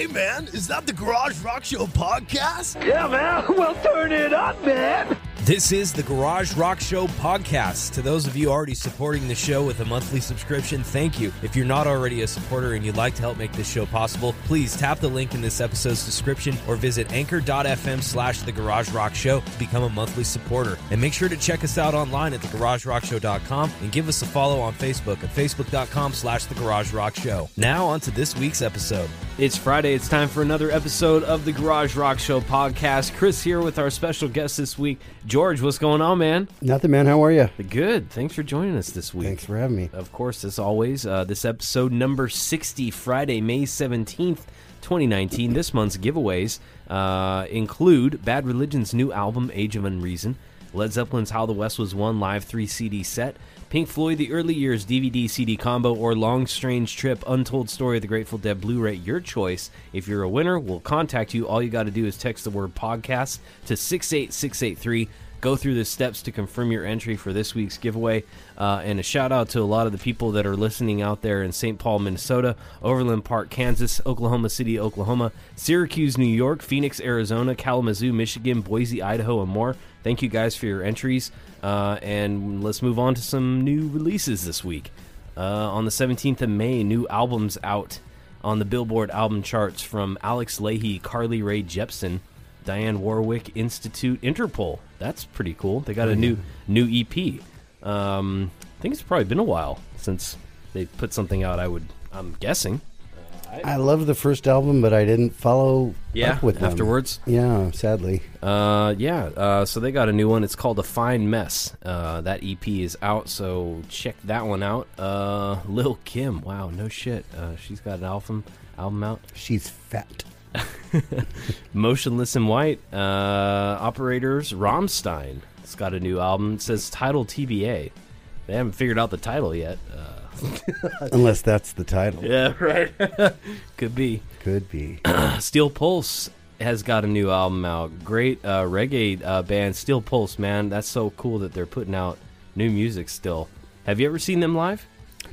Hey, man, is that the Garage Rock Show podcast? Yeah, man. Well, turn it up, man. This is the Garage Rock Show podcast. To those of you already supporting the show with a monthly subscription, thank you. If you're not already a supporter and you'd like to help make this show possible, please tap the link in this episode's description or visit anchor.fm slash the Garage Rock Show to become a monthly supporter. And make sure to check us out online at thegaragerockshow.com and give us a follow on Facebook at facebook.com slash the Garage Rock Show. Now on to this week's episode. It's Friday. It's time for another episode of the Garage Rock Show podcast. Chris here with our special guest this week, George. What's going on, man? Nothing, man. How are you? Good. Thanks for joining us this week. Thanks for having me. Of course, as always, uh, this episode number 60, Friday, May 17th, 2019. This month's giveaways uh, include Bad Religion's new album, Age of Unreason, Led Zeppelin's How the West Was Won live 3 CD set, Pink Floyd The Early Years DVD CD combo, or Long Strange Trip Untold Story of the Grateful Dead Blu ray. Your choice. If you're a winner, we'll contact you. All you got to do is text the word podcast to 68683 go through the steps to confirm your entry for this week's giveaway. Uh, and a shout out to a lot of the people that are listening out there in St. Paul, Minnesota, Overland Park, Kansas, Oklahoma City, Oklahoma, Syracuse, New York, Phoenix, Arizona, Kalamazoo, Michigan, Boise, Idaho, and more. Thank you guys for your entries. Uh, and let's move on to some new releases this week. Uh, on the 17th of May, new albums out on the Billboard album charts from Alex Lahey, Carly Rae Jepsen, Diane Warwick Institute Interpol. That's pretty cool. They got a new new EP. Um, I think it's probably been a while since they put something out. I would, I'm guessing. I love the first album, but I didn't follow Yeah, up with them. afterwards. Yeah, sadly. Uh, yeah. Uh, so they got a new one. It's called A Fine Mess. Uh, that EP is out, so check that one out. Uh, Lil Kim. Wow, no shit. Uh, she's got an album album out. She's fat. Motionless in White. Uh, Operators Rammstein. It's got a new album. It says title TBA. They haven't figured out the title yet. Uh, Unless that's the title. yeah, right. Could be. Could be. Steel Pulse has got a new album out. Great uh, reggae uh, band, Steel Pulse, man. That's so cool that they're putting out new music still. Have you ever seen them live?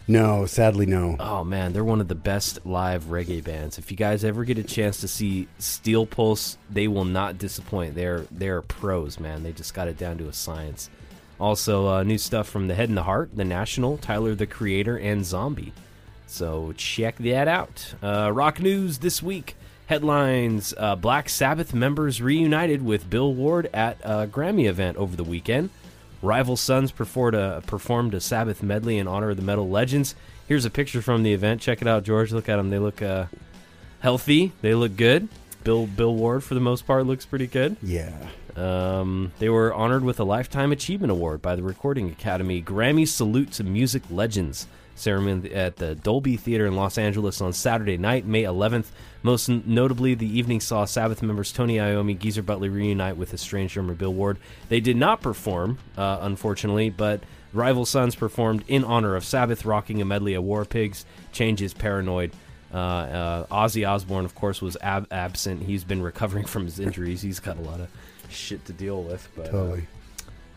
No, sadly, no. Oh man, they're one of the best live reggae bands. If you guys ever get a chance to see Steel Pulse, they will not disappoint. They're they're pros, man. They just got it down to a science. Also, uh, new stuff from The Head and the Heart, The National, Tyler the Creator, and Zombie. So check that out. Uh, rock news this week. Headlines uh, Black Sabbath members reunited with Bill Ward at a Grammy event over the weekend. Rival Sons performed a, performed a Sabbath medley in honor of the metal legends. Here's a picture from the event. Check it out, George. Look at them. They look uh, healthy. They look good. Bill Bill Ward, for the most part, looks pretty good. Yeah. Um, they were honored with a Lifetime Achievement Award by the Recording Academy. Grammy Salute to Music Legends ceremony at the Dolby Theater in Los Angeles on Saturday night, May 11th. Most notably, the evening saw Sabbath members Tony Iommi, Geezer Butler reunite with estranged drummer Bill Ward. They did not perform, uh, unfortunately, but Rival Sons performed in honor of Sabbath, rocking a medley of War Pigs, Changes, Paranoid. Uh, uh, Ozzy Osbourne, of course, was ab- absent. He's been recovering from his injuries. He's got a lot of shit to deal with. But, uh,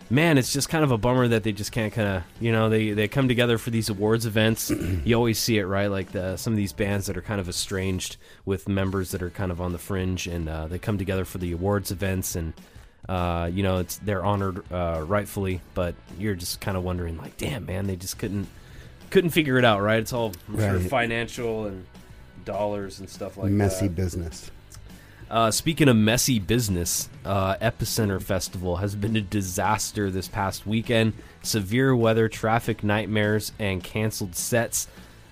man, it's just kind of a bummer that they just can't kind of, you know, they, they come together for these awards events. you always see it, right? Like the, some of these bands that are kind of estranged with members that are kind of on the fringe, and uh, they come together for the awards events, and uh, you know, it's they're honored uh, rightfully, but you're just kind of wondering, like, damn, man, they just couldn't couldn't figure it out, right? It's all sure financial and dollars and stuff like Messy that. business. Uh, speaking of messy business, uh, Epicenter Festival has been a disaster this past weekend. Severe weather, traffic nightmares, and canceled sets.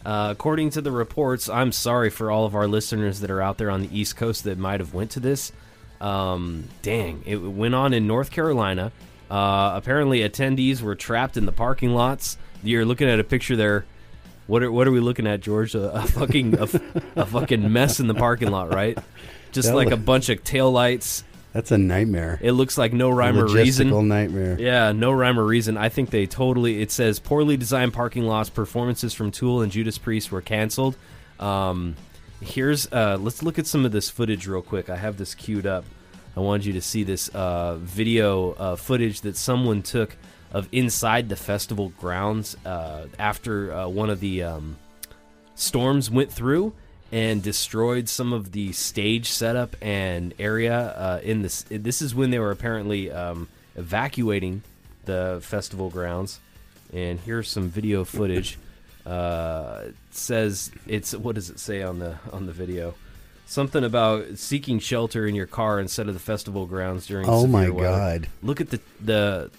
Uh, according to the reports, I'm sorry for all of our listeners that are out there on the East Coast that might have went to this. Um, dang, it went on in North Carolina. Uh, apparently, attendees were trapped in the parking lots. You're looking at a picture there. What are, what are we looking at, George? A, a fucking a, a fucking mess in the parking lot, right? Just That like a bunch of taillights. That's a nightmare. It looks like no A rhyme or logistical reason. nightmare. Yeah, no rhyme or reason. I think they totally. It says poorly designed parking lots. Performances from Tool and Judas Priest were canceled. Um, here's uh, let's look at some of this footage real quick. I have this queued up. I wanted you to see this uh, video uh, footage that someone took of inside the festival grounds uh, after uh, one of the um, storms went through and destroyed some of the stage setup and area uh, in this. This is when they were apparently um, evacuating the festival grounds. And here's some video footage. Uh, it says it's what does it say on the on the video? Something about seeking shelter in your car instead of the festival grounds during. Oh my weather. God. Look at the the.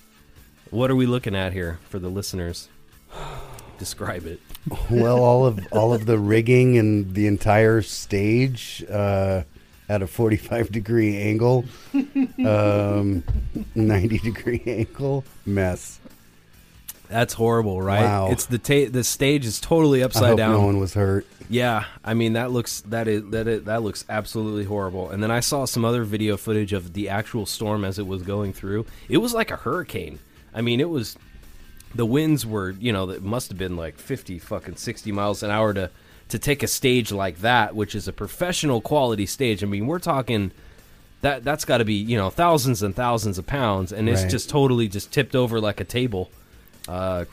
What are we looking at here for the listeners? Describe it. Well, all of all of the rigging and the entire stage uh, at a 45 degree angle, um, 90 degree angle mess. That's horrible, right? Wow. It's the ta- the stage is totally I upside hope down. no one was hurt. Yeah, I mean that looks that is that is, that looks absolutely horrible. And then I saw some other video footage of the actual storm as it was going through. It was like a hurricane. I mean, it was the winds were, you know, it must have been like 50 fucking 60 miles an hour to to take a stage like that, which is a professional quality stage. I mean, we're talking that that's got to be, you know, thousands and thousands of pounds and it's Right. just totally just tipped over like a table. Uh,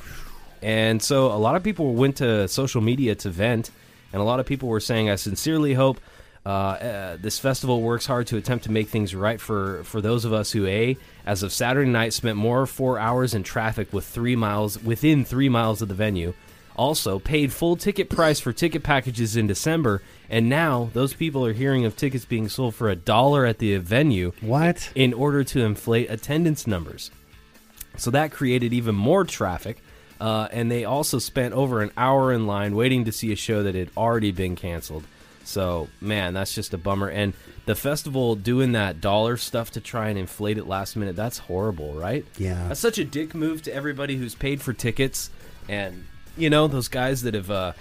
and so a lot of people went to social media to vent, and a lot of people were saying, "I sincerely hope uh, uh, this festival works hard to attempt to make things right for for those of us who a as of Saturday night spent more four hours in traffic with three miles within three miles of the venue." Also, paid full ticket price for ticket packages in December, and now those people are hearing of tickets being sold for a dollar at the venue What? in order to inflate attendance numbers. So that created even more traffic. Uh, and they also spent over an hour in line waiting to see a show that had already been canceled. So, man, that's just a bummer. And the festival doing that dollar stuff to try and inflate it last minute, that's horrible, right? Yeah. That's such a dick move to everybody who's paid for tickets. And, you know, those guys that have. Uh,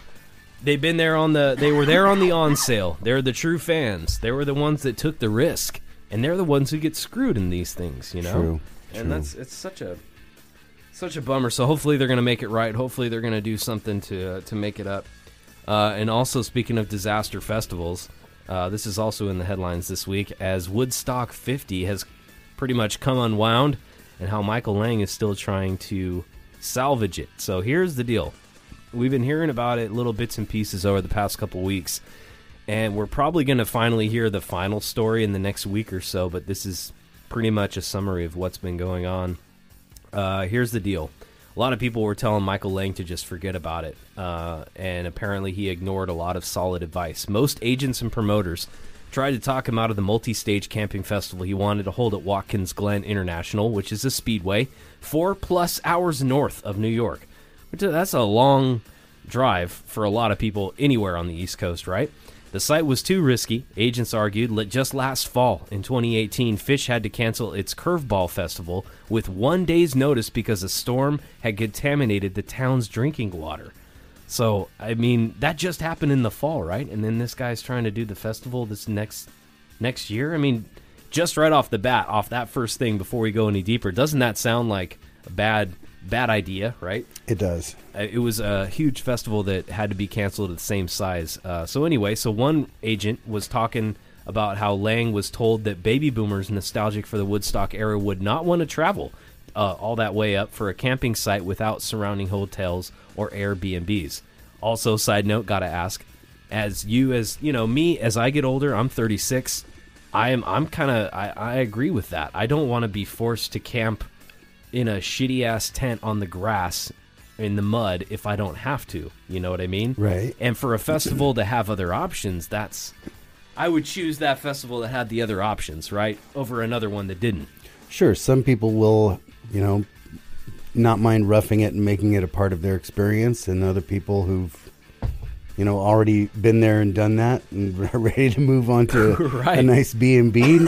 They've been there on the. They were there on the on sale. They're the true fans. They were the ones that took the risk, and they're the ones who get screwed in these things. You know. True, And true. that's it's such a such a bummer. So hopefully they're going to make it right. Hopefully they're going to do something to uh, to make it up. Uh, and also speaking of disaster festivals, uh, this is also in the headlines this week as Woodstock 50 has pretty much come unwound, and how Michael Lang is still trying to salvage it. So here's the deal: we've been hearing about it little bits and pieces over the past couple weeks, and we're probably going to finally hear the final story in the next week or so. But this is pretty much a summary of what's been going on. Uh, here's the deal. A lot of people were telling Michael Lang to just forget about it, uh, and apparently he ignored a lot of solid advice. Most agents and promoters tried to talk him out of the multi-stage camping festival he wanted to hold at Watkins Glen International, which is a speedway four plus hours north of New York. Uh, that's a long drive for a lot of people anywhere on the East Coast, right? The site was too risky, agents argued. Just last fall, in 2018, Phish had to cancel its Curveball Festival with one day's notice because a storm had contaminated the town's drinking water. So, I mean, that just happened in the fall, right? And then this guy's trying to do the festival this next next year. I mean, just right off the bat, off that first thing before we go any deeper, doesn't that sound like a bad bad idea, right? It does. Uh, it was a huge festival that had to be canceled at the same size. Uh, so anyway, so one agent was talking about how Lang was told that baby boomers nostalgic for the Woodstock era would not want to travel uh, all that way up for a camping site without surrounding hotels or Airbnbs. Also, side note, gotta ask, as you as you know me as I get older, I'm 36. I am I'm kind of I, I agree with that. I don't want to be forced to camp in a shitty ass tent on the grass in the mud if I don't have to. You know what I mean? Right. And for a festival to have other options, that's I would choose that festival that had the other options, right? Over another one that didn't. Sure, some people will, you know, not mind roughing it and making it a part of their experience, and other people who've, you know, already been there and done that and ready to move on to Right. a nice B and B.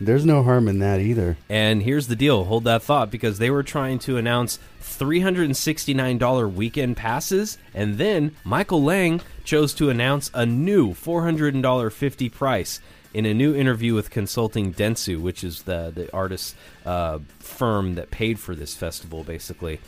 There's no harm in that either. And here's the deal, hold that thought because they were trying to announce $369 weekend passes and then Michael Lang chose to announce a new $400.50 price in a new interview with Consulting Dentsu, which is the the artist uh, firm that paid for this festival basically.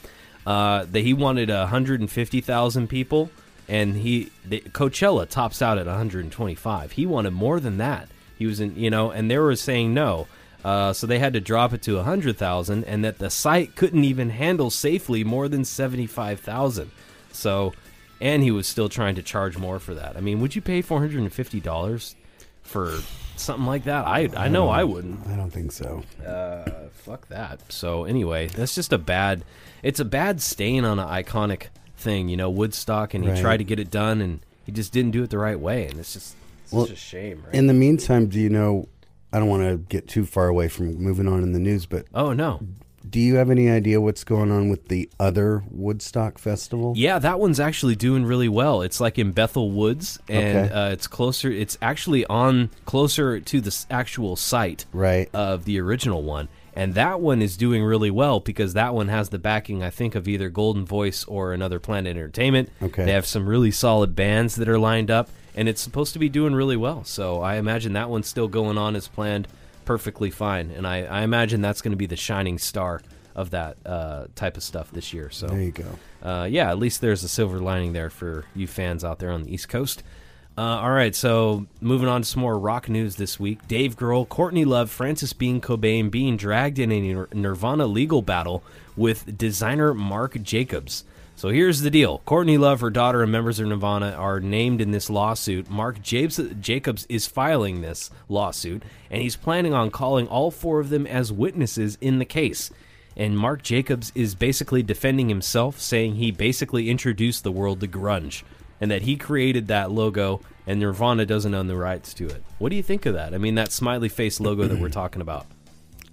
Uh, that he wanted 150,000 people and he the, Coachella tops out at 125. He wanted more than that. He was in, you know, and they were saying no. Uh, so they had to drop it to 100,000 and that the site couldn't even handle safely more than 75,000. So and he was still trying to charge more for that. I mean, would you pay four hundred and fifty dollars for something like that? I I know I wouldn't. I don't think so. Uh, fuck that. So anyway, that's just a bad. It's a bad stain on an iconic thing, you know, Woodstock, and he Right. tried to get it done, and he just didn't do it the right way, and it's just it's Well, such a shame, right? In the meantime, do you know? I don't want to get too far away from moving on in the news, but oh no, do you have any idea what's going on with the other Woodstock festival? Yeah, that one's actually doing really well. It's like in Bethel Woods, and Okay. uh, it's closer. It's actually on closer to the actual site Right. of the original one, and that one is doing really well because that one has the backing, I think, of either Goldenvoice or Another Planet Entertainment. Okay. they have some really solid bands that are lined up, and it's supposed to be doing really well. So I imagine that one's still going on as planned, perfectly fine, and I, I imagine that's going to be the shining star of that uh, type of stuff this year. So There you go. uh, yeah, at least there's a silver lining there for you fans out there on the East Coast. Uh, all right, so moving on to some more rock news this week. Dave Grohl, Courtney Love, Frances Bean Cobain being dragged in a Nirvana legal battle with designer Marc Jacobs. So here's the deal. Courtney Love, her daughter, and members of Nirvana are named in this lawsuit. Marc Jacobs is filing this lawsuit, and he's planning on calling all four of them as witnesses in the case. And Marc Jacobs is basically defending himself, saying he basically introduced the world to grunge and that he created that logo and Nirvana doesn't own the rights to it. What do you think of that? I mean, that smiley face logo that we're talking about.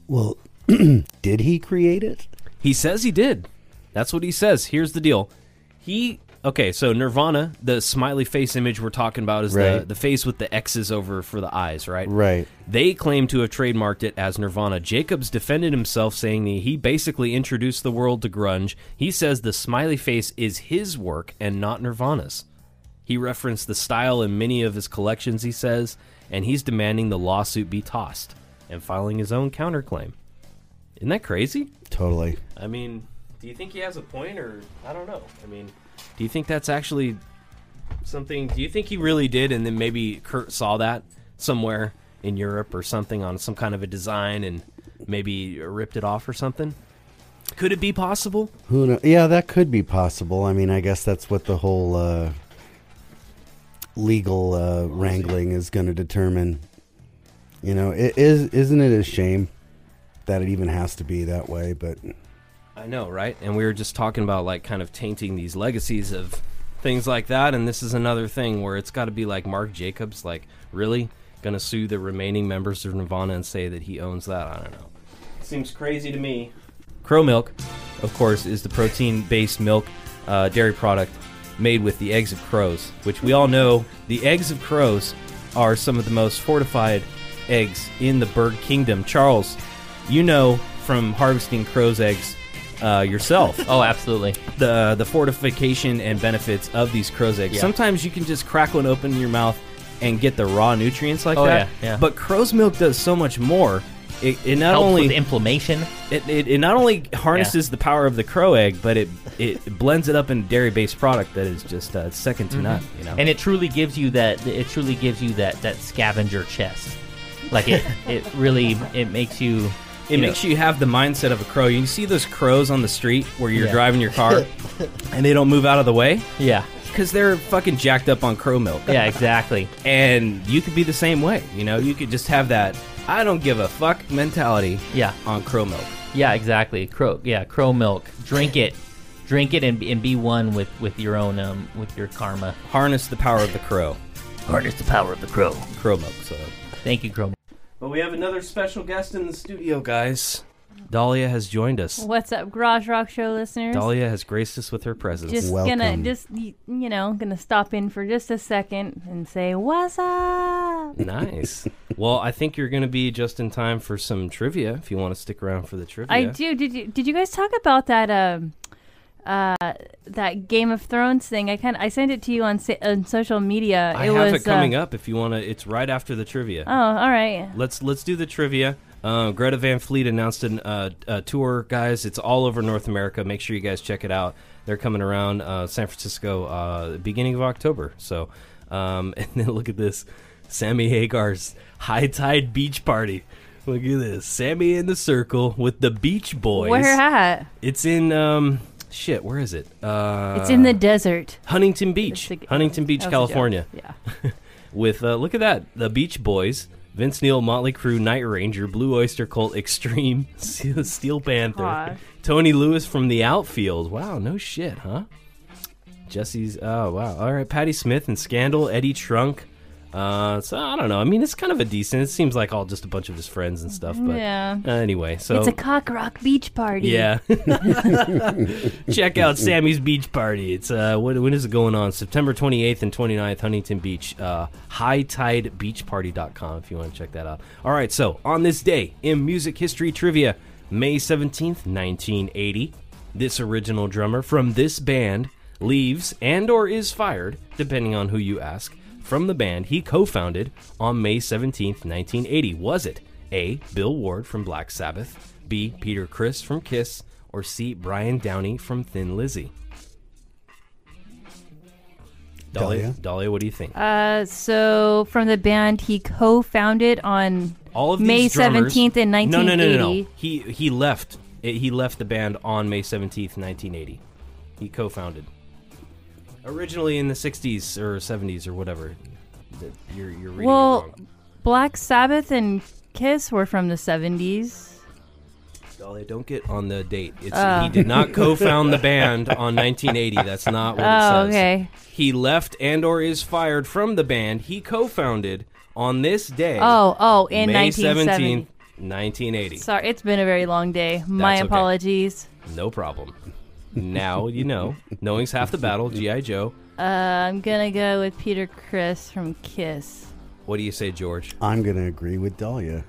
Well, did he create it? He says he did. That's what he says. Here's the deal. He okay. So Nirvana, the smiley face image we're talking about is the the face with the X's over for the eyes, right? Right. They claim to have trademarked it as Nirvana. Jacobs defended himself, saying that he basically introduced the world to grunge. He says the smiley face is his work and not Nirvana's. He referenced the style in many of his collections, he says, and he's demanding the lawsuit be tossed and filing his own counterclaim. Isn't that crazy? Totally. I mean, do you think he has a point, or I don't know? I mean, do you think that's actually something? Do you think he really did, and then maybe Kurt saw that somewhere in Europe or something on some kind of a design, and maybe ripped it off or something? Could it be possible? Who know? Yeah, that could be possible. I mean, I guess that's what the whole uh, legal uh, wrangling is going to determine. You know, it is isn't it a shame that it even has to be that way? But I know, right? And we were just talking about like kind of tainting these legacies of things like that, and this is another thing where it's got to be like Marc Jacobs, like really gonna sue the remaining members of Nirvana and say that he owns that. I don't know. Seems crazy to me. Crow milk, of course, is the protein-based milk uh, dairy product made with the eggs of crows, which we all know the eggs of crows are some of the most fortified eggs in the bird kingdom. Charles, you know from harvesting crow's eggs uh, yourself Oh, absolutely. the the fortification and benefits of these crow's eggs. Yeah. Sometimes you can just crack one open in your mouth and get the raw nutrients like Oh, that. yeah, yeah. But crow's milk does so much more. It, it not Helps only with inflammation. it, it, it not only harnesses the power of the crow egg, but it it blends it up in dairy based product that is just uh, second to none. You know, and it truly gives you that it truly gives you that that scavenger chest like it it really it makes you it makes you have the mindset of a crow. You see those crows on the street where you're Yeah. driving your car, and they don't move out of the way yeah because they're fucking jacked up on crow milk. yeah exactly and you could be the same way. You know, you could just have that I don't give a fuck mentality yeah on crow milk. yeah exactly crow yeah crow milk drink it drink it and, be- and be one with with your own um with your karma Harness the power of the crow. harness the power of the crow Crow milk. So, thank you crow but we have another special guest in the studio, guys. Dahlia has joined us. What's up, Garage Rock Show listeners? Dahlia has graced us with her presence. just Welcome. gonna just y- you know gonna stop in for just a second and say what's up. nice. well, I think you're going to be just in time for some trivia if you want to stick around for the trivia. I do. Did you did you guys talk about that um uh that Game of Thrones thing? I kind I sent it to you on sa- on social media. I it have was it coming uh, up if you want to. It's right after the trivia. Oh, all right. Let's let's do the trivia. Uh, Greta Van Fleet announced an, uh, a tour, guys. It's all over North America. Make sure you guys check it out. They're coming around uh, San Francisco uh, beginning of October. So, um, and then look at this, Sammy Hagar's High Tide Beach Party. Look at this, Sammy in the circle with the Beach Boys. Where at? It's in um, shit, where is it? Uh, it's in the desert. Huntington Beach, Huntington Beach, that was a joke. California. Yeah. With uh, look at that, the Beach Boys, Vince Neil, Motley Crue, Night Ranger, Blue Oyster Cult, Extreme, Steel Panther. Tony Lewis from the outfield. Wow, no shit, huh? Jesse's. Oh wow. All right, Patty Smyth and Scandal, Eddie Trunk. Uh, so I don't know. I mean, it's kind of a decent. It seems like all just a bunch of his friends and stuff. But Yeah. uh, anyway, so it's a cock rock beach party. yeah. Check out Sammy's Beach Party. It's uh when, when is it going on? September 28th and 29th, Huntington Beach. Uh hightidebeachparty.com if you want to check that out. All right, so on this day in music history trivia, May 17th, 1980, this original drummer from this band leaves and or is fired, depending on who you ask, from the band he co-founded on May 17th, 1980. Was it A. Bill Ward from Black Sabbath, B. Peter Criss from Kiss, or C. Brian Downey from Thin Lizzy? Dahlia? Dahlia, what do you think? Uh, so from the band he co-founded on All of May drummers- 17th in No, no, no, no, no. He he left. He left the band on May 17th, 1980. He co-founded. Originally in the 60s or 70s or whatever. That You're, you're reading it Well. Black Sabbath and Kiss were from the 70s. Dahlia, don't get on the date. It's, Oh. he uh. did not co-found the band on 1980. That's not what it Oh, says. okay. He left and or is fired from the band he co-founded on this day. Oh, oh, in May 1970. 17th, 1980. Sorry, it's been a very long day. My That's okay. apologies. No problem. Now you know. Knowing's half the battle. GI Joe. Uh, I'm gonna go with Peter Criss from Kiss. What do you say, George? I'm going to agree with Dahlia.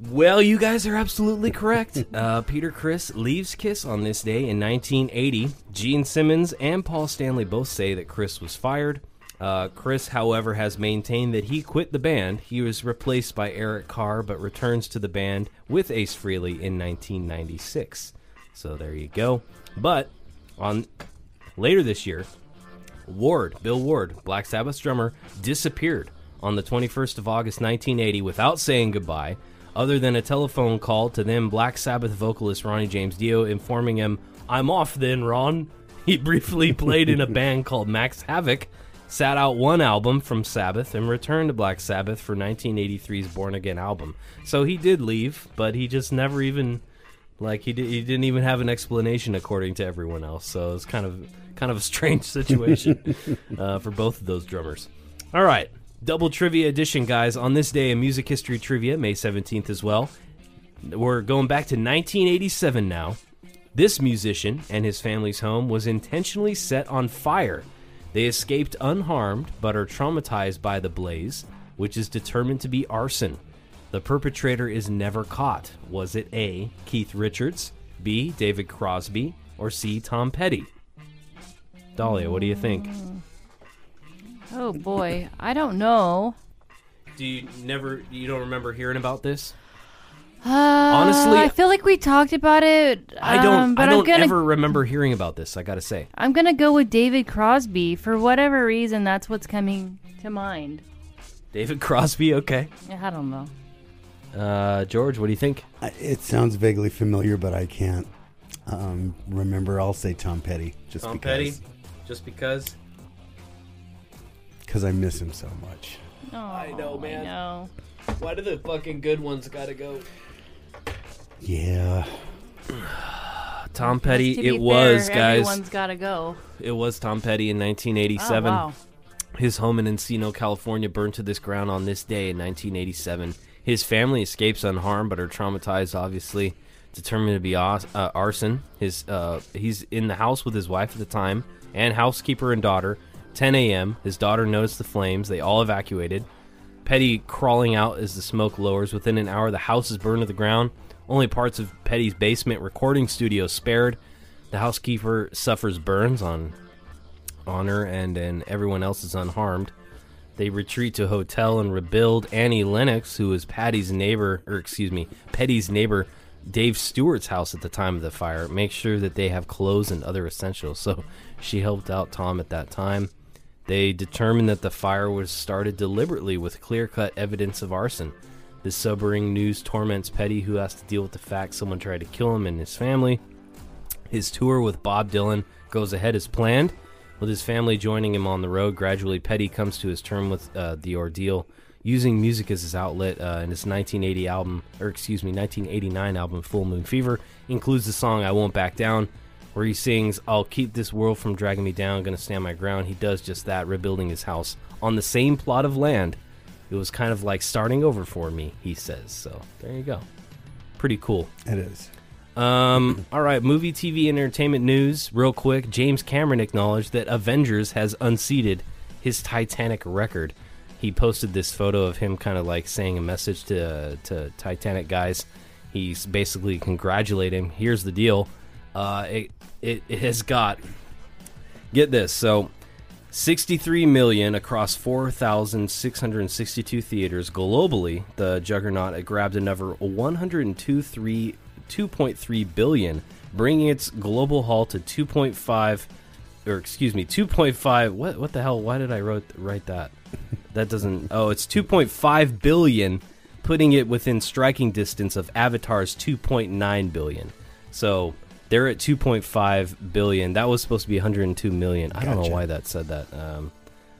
Well, you guys are absolutely correct. Uh, Peter Criss leaves Kiss on this day in 1980. Gene Simmons and Paul Stanley both say that Criss was fired. Uh, Criss, however, has maintained that he quit the band. He was replaced by Eric Carr, but returns to the band with Ace Frehley in 1996. So there you go. But on later this year, Ward, Bill Ward, Black Sabbath's drummer, disappeared on the 21st of August 1980 without saying goodbye, other than a telephone call to then Black Sabbath vocalist Ronnie James Dio informing him, I'm off then, Ron. He briefly played in a band called Max Havoc, sat out one album from Sabbath, and returned to Black Sabbath for 1983's Born Again album. So he did leave, but he just never even like he, did, he didn't even have an explanation according to everyone else. So it's kind of kind of a strange situation uh, for both of those drummers. All right, double trivia edition, guys. On this day in music history trivia, May seventeenth as well. We're going back to 1987 now. This musician and his family's home was intentionally set on fire. They escaped unharmed, but are traumatized by the blaze, which is determined to be arson. The perpetrator is never caught. Was it A. Keith Richards, B. David Crosby, or C. Tom Petty? Dahlia, what do you think? Oh boy, I don't know. Do you never you don't remember hearing about this? Uh, Honestly- I feel like we talked about it. I don't um, but I don't gonna, ever remember hearing about this, I got to say. I'm gonna go with David Crosby for whatever reason. That's what's coming to mind. David Crosby, okay. I don't know. Uh, George, what do you think? It sounds vaguely familiar, but I can't um, remember. I'll say Tom Petty, just Tom because Petty? Just because? because I miss him so much. Oh, I know, man. I know. Why do the fucking good ones got to go? Yeah, Tom Petty, To be it was, fair, guys. Everyone's gotta go. It was Tom Petty in 1987. Oh, wow. His home in Encino, California, burned to this ground on this day in 1987. His family escapes unharmed, but are traumatized. Obviously, determined to be uh, arson. His uh, he's in the house with his wife at the time and housekeeper and daughter. 10 a.m. His daughter noticed the flames. They all evacuated. Petty crawling out as the smoke lowers. Within an hour, the house is burned to the ground. Only parts of Petty's basement recording studio spared. The housekeeper suffers burns on on her, and and everyone else is unharmed. They retreat to hotel and rebuild. Annie Lennox, who was Patty's neighbor, or excuse me, Petty's neighbor, Dave Stewart's house at the time of the fire, makes sure that they have clothes and other essentials. So she helped out Tom at that time. They determined that the fire was started deliberately with clear cut evidence of arson. This sobering news torments Petty, who has to deal with the fact someone tried to kill him and his family. His tour with Bob Dylan goes ahead as planned, with his family joining him on the road. Gradually, Petty comes to his term with uh, the ordeal, using music as his outlet. Uh, his 1980 album, or excuse me, 1989 album, Full Moon Fever, includes the song "I Won't Back Down," where he sings, "I'll keep this world from dragging me down, gonna stand my ground." He does just that, rebuilding his house on the same plot of land. It was kind of like starting over for me, he says. So there you go. Pretty cool. It is. Um, all right, movie, TV, entertainment news. Real quick, James Cameron acknowledged that Avengers has unseated his Titanic record. He posted this photo of him kind of like saying a message to to Titanic guys. He's basically congratulating. Here's the deal. Uh, it, it it has got get this. So 63 million across 4,662 theaters globally. The Juggernaut grabbed another 102.3 2.3 billion, bringing its global haul to 2.5 or excuse me, 2.5 what what the hell? Why did I wrote write that? That doesn't Oh, it's 2.5 billion, putting it within striking distance of Avatar's 2.9 billion. So, they're at 2.5 billion. That was supposed to be 102 million. I don't know why that said that. Um,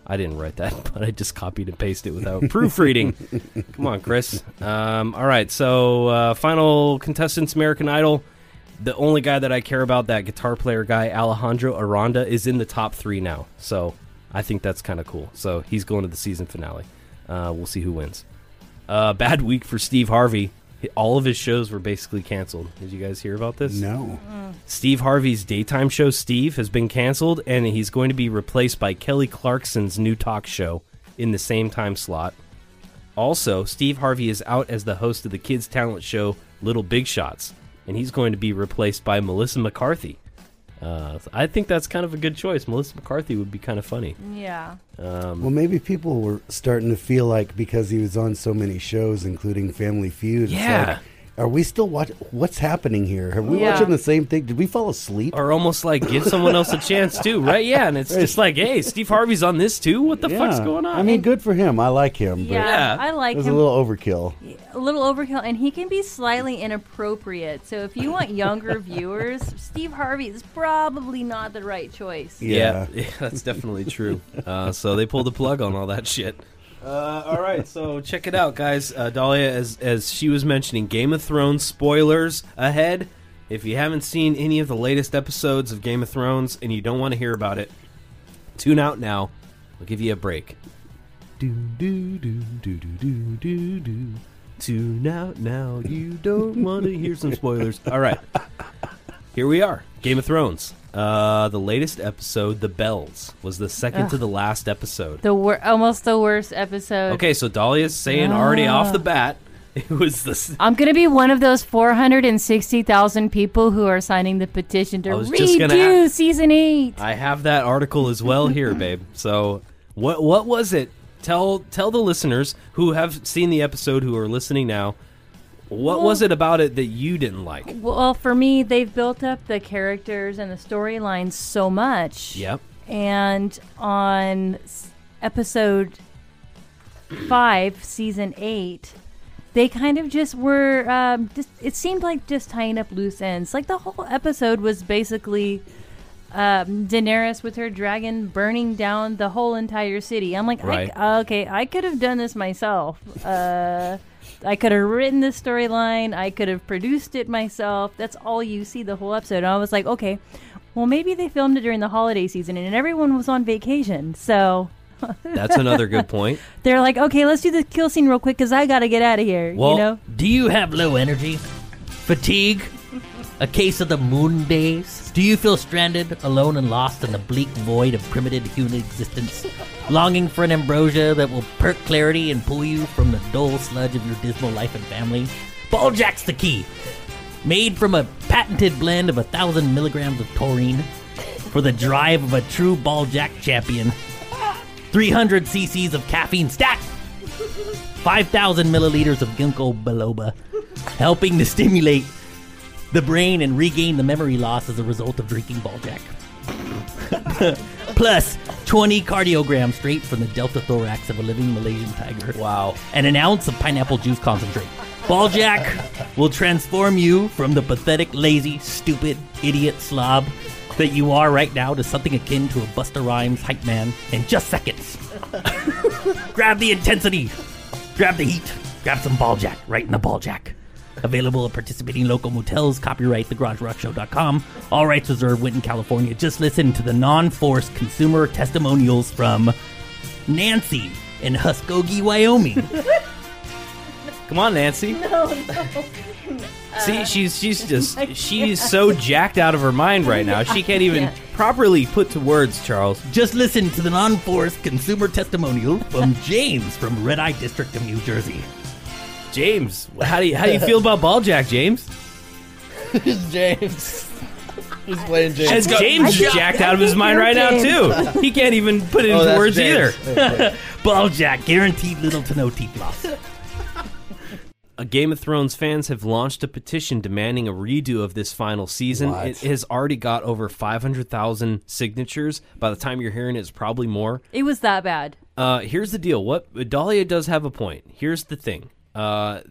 I didn't write that, but I just copied and pasted it without proofreading. Come on, Chris. Um, all right, so uh, final contestants, American Idol. The only guy that I care about, that guitar player guy, Alejandro Aranda, is in the top three now. So I think that's kind of cool. So he's going to the season finale. Uh, we'll see who wins. Uh, bad week for Steve Harvey. All of his shows were basically canceled. Did you guys hear about this? No. Steve Harvey's daytime show, Steve, has been canceled, and he's going to be replaced by Kelly Clarkson's new talk show in the same time slot. Also, Steve Harvey is out as the host of the kids' talent show Little Big Shots, and he's going to be replaced by Melissa McCarthy. Uh, I think that's kind of a good choice. Melissa McCarthy would be kind of funny. Yeah. Um, Well, maybe people were starting to feel like because he was on so many shows, including Family Feud. it's Yeah. like, are we still watching? What's happening here? Are we Yeah. watching the same thing? Did we fall asleep? or almost like give someone else a chance too, right? Yeah, and it's just like, hey, Steve Harvey's on this too. What the fuck's going on? I mean, good for him. I like him, but Yeah, Yeah. I it like was him. a little overkill. a little overkill, and he can be slightly inappropriate. So if you want younger viewers, Steve Harvey is probably not the right choice. Yeah, yeah, that's definitely true. Uh, so they pulled the plug on all that shit. Uh, all right, so check it out, guys. Uh, Dahlia, as as she was mentioning, Game of Thrones spoilers ahead. If you haven't seen any of the latest episodes of Game of Thrones and you don't want to hear about it, tune out now. We'll give you a break. Do do do do do do do do. Tune out now. You don't want to hear some spoilers. All right, here we are. Game of Thrones. Uh, the latest episode, The Bells, was the second to the last episode. The wor- almost the worst episode. Okay, so Dahlia's saying already off the bat, it was this. I'm gonna be one of those 460,000 people who are signing the petition to I was just gonna redo ask- season eight. I have that article as well here, babe. So, what what was it? Tell tell the listeners who have seen the episode who are listening now. What was it about it that you didn't like? Well, for me, they've built up the characters and the storylines so much. Yep. And on episode five, season eight, they kind of just were. Um, just, it seemed like just tying up loose ends. Like the whole episode was basically um, Daenerys with her dragon burning down the whole entire city. I'm like, Right. I, okay, I could have done this myself. Uh, I could have written this storyline. I could have produced it myself. That's all you see the whole episode. And I was like, okay, well, maybe they filmed it during the holiday season and everyone was on vacation. So That's another good point. they're like, okay, let's do the kill scene real quick because I got to get out of here. Well, you know? Do you have low energy? Fatigue? A case of the moon days? Do you feel stranded, alone, and lost in the bleak void of primitive human existence? Longing for an ambrosia that will perk clarity and pull you from the dull sludge of your dismal life and family? Balljack's the key. Made from a patented blend of a thousand milligrams of taurine for the drive of a true Balljack champion. 300 cc's of caffeine stacked 5,000 milliliters of ginkgo biloba, helping to stimulate the brain and regain the memory loss as a result of drinking Baljack. Plus, 20 cardiograms straight from the delta thorax of a living Malaysian tiger. Wow. And an ounce of pineapple juice concentrate. Baljack, will transform you from the pathetic, lazy, stupid, idiot slob that you are right now to something akin to a Busta Rhymes hype man in just seconds. grab the intensity, grab the heat, grab some ball jack right in the ball jack. Available at participating local motels. Copyright thegaragerockshow.com. All rights reserved. Winton, California. Just listen to the non-forced consumer testimonials from Nancy in Huskogee, Wyoming. Come on, Nancy. No, no. See, uh, she's she's just she's so jacked out of her mind right now. She can't even Yeah. properly put to words, Charles. Just listen to the non-forced consumer testimonial from James from Red Eye District of New Jersey. James, how do you how do you feel about ball jack, James? James. Who's playing James? And James is jacked out of his mind right now too. He can't even put it Oh, into that's words James. either. Ball Jack, guaranteed little to no teeth loss. Uh, Game of Thrones fans have launched a petition demanding a redo of this final season. What? It has already got over 500,000 signatures. By the time you're hearing it, it's probably more. It was that bad. Uh, here's the deal. What Dahlia does have a point. Here's the thing. Uh,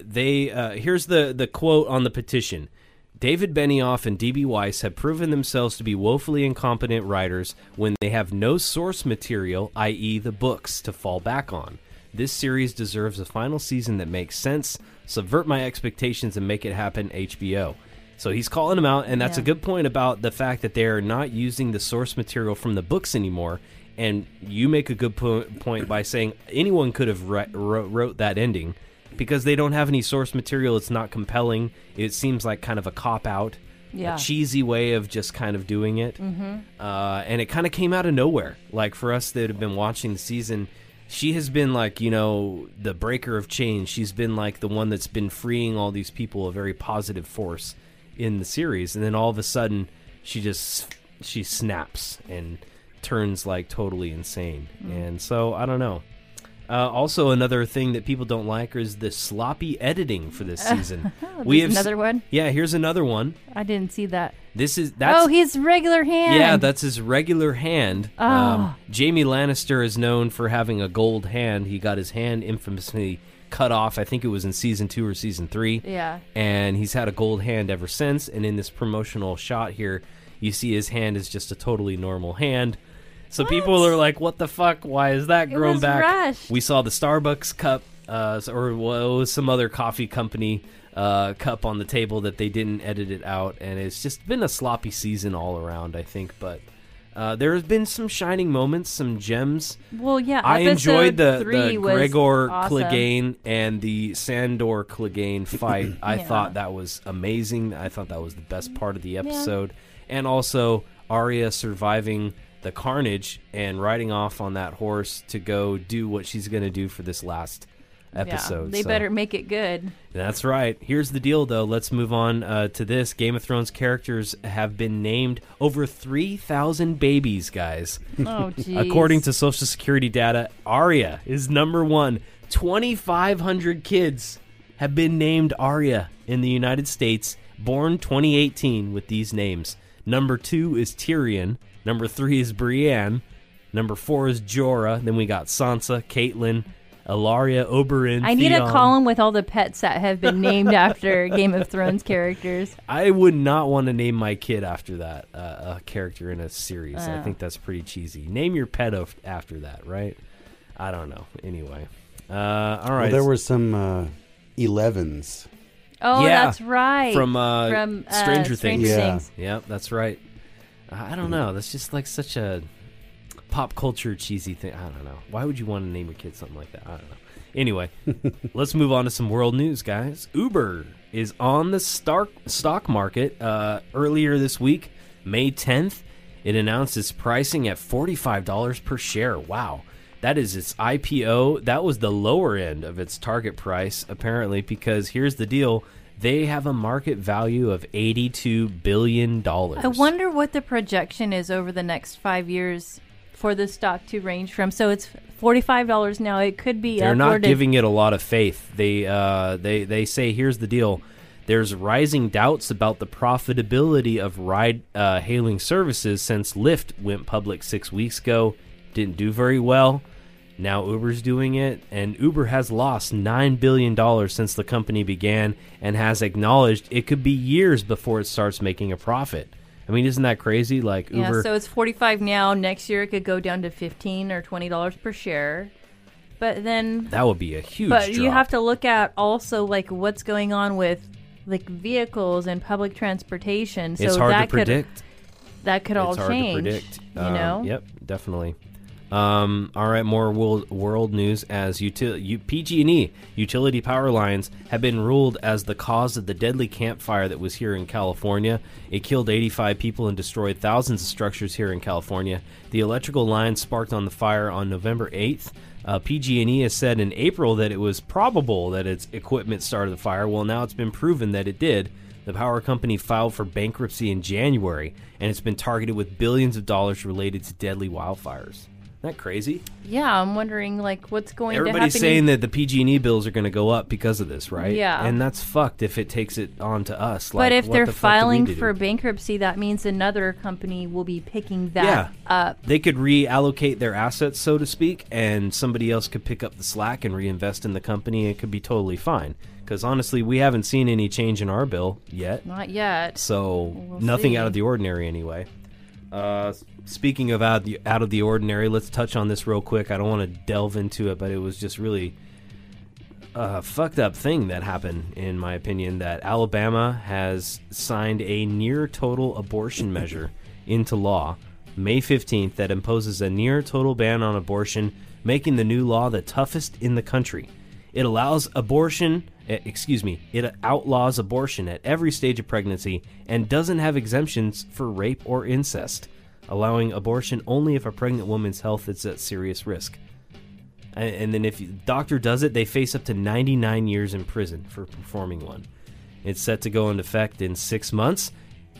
they uh, here's the the quote on the petition. David Benioff and DB Weiss have proven themselves to be woefully incompetent writers when they have no source material, i.e., the books, to fall back on. This series deserves a final season that makes sense. Subvert my expectations and make it happen, HBO. So he's calling them out, and that's Yeah. a good point about the fact that they are not using the source material from the books anymore. And you make a good po- point by saying anyone could have ri- wrote, wrote that ending because they don't have any source material. It's not compelling. It seems like kind of a cop out, Yeah. a cheesy way of just kind of doing it. Mm-hmm. Uh, and it kind of came out of nowhere. Like for us that have been watching the season, she has been like you know the breaker of change. She's been like the one that's been freeing all these people, a very positive force in the series. And then all of a sudden, she just she snaps and turns like totally insane. And so I don't know. Uh, also, another thing that people don't like is the sloppy editing for this season. we have another one? Yeah, here's another one. I didn't see that. This is that's oh, his regular hand. yeah, that's his regular hand. Oh. Um, Jaime Lannister is known for having a gold hand. He got his hand infamously cut off. I think it was in season two or season three. Yeah. And he's had a gold hand ever since. And in this promotional shot here, you see his hand is just a totally normal hand. So people are like, "What the fuck? Why is that grown back?" rushed. We saw the Starbucks cup, uh, or well, it was some other coffee company uh, cup on the table that they didn't edit it out, and it's just been a sloppy season all around. I think, but uh, there has been some shining moments, some gems. Well, yeah. I enjoyed the, three the Gregor awesome. Clegane and the Sandor Clegane fight. I thought that was amazing. I thought that was the best part of the episode. And also Arya surviving the carnage and riding off on that horse to go do what she's going to do for this last episode. Yeah, they So- better make it good. that's right. Here's the deal, though. Let's move on uh, to this. Game of Thrones characters have been named over 3,000 babies, guys. Oh, geez. According to Social Security data, Arya is number one. 2,500 kids have been named Arya in the United States, born 2018 with these names. Number two is Tyrion. Number three is Brienne. Number four is Jorah. Then we got Sansa, Catelyn, Ilaria, Oberyn. I need Theon. a column with all the pets that have been named after Game of Thrones characters. I would not want to name my kid after that uh, a character in a series. I Oh. think that's pretty cheesy. Name your pet of, after that, right? I don't know. Anyway, uh, all Well, there were some uh, 11s. Oh, Yeah, that's right. from, uh, from uh, Stranger Things. Yeah. Things. Yep, that's right. I I don't know. That's just like such a pop culture cheesy thing. I don't know. Why would you want to name a kid something like that? I don't know. Anyway, let's move on to some world news, guys. Uber is on the stark stock market uh, earlier this week, May 10th. It announced its pricing at $45 per share. Wow. That is its IPO. That was the lower end of its target price, apparently, because here's the deal. They have a market value of $82 billion. I wonder what the projection is over the next five years for the stock to range from. So it's forty-five dollars now. It could be. They're not giving it a lot of faith. They uh, they they say here's the deal. There's rising doubts about the profitability of ride uh, hailing services since Lyft went public six weeks ago. Didn't do very well. Now Uber's doing it, and Uber has lost $9 billion since the company began and has acknowledged it could be years before it starts making a profit. I mean, isn't that crazy? Like Yeah, Uber. so it's 45 now. Next year it could go down to 15 or $20 per share. But then that would be a huge But you have to look at also like what's going on with like vehicles and public transportation. So it's hard that to predict. could that could all it's hard change. to predict. You Um, know? Yep, definitely. Um, all right, more world, world news as util- U- PG&E utility power lines have been ruled as the cause of the deadly Camp Fire that was here in California. It killed 85 people and destroyed thousands of structures here in California. The electrical lines sparked on the fire on November 8th. Uh, PG&E has said in April that it was probable that its equipment started the fire. Well, now it's been proven that it did. The power company filed for bankruptcy in January, and it's been targeted with billions of dollars related to deadly wildfires. Isn't that crazy? Yeah, I'm wondering like what's going Everybody's to happen. saying that the PG&E bills are going to go up because of this, right? Yeah. and that's fucked if it takes it on to us. but if what they're the fuck do we filing for bankruptcy, that means another company will be picking that yeah, up. they could reallocate their assets, so to speak, and somebody else could pick up the slack and reinvest in the company. It could be totally fine. Because honestly, we haven't seen any change in our bill yet. Not yet. So We'll nothing see. out of the ordinary, anyway. Uh, speaking of out the, out of the ordinary, let's touch on this real quick. I don't want to delve into it, but it was just really a fucked up thing that happened, in my opinion. That Alabama has signed a near total abortion measure into law May 15th that imposes a near total ban on abortion, making the new law the toughest in the country. It allows abortion, Eh, excuse me, it outlaws abortion at every stage of pregnancy and doesn't have exemptions for rape or incest, allowing abortion only if a pregnant woman's health is at serious risk. And, and then if the doctor does it, they face up to 99 years in prison for performing one. It's set to go into effect in six months,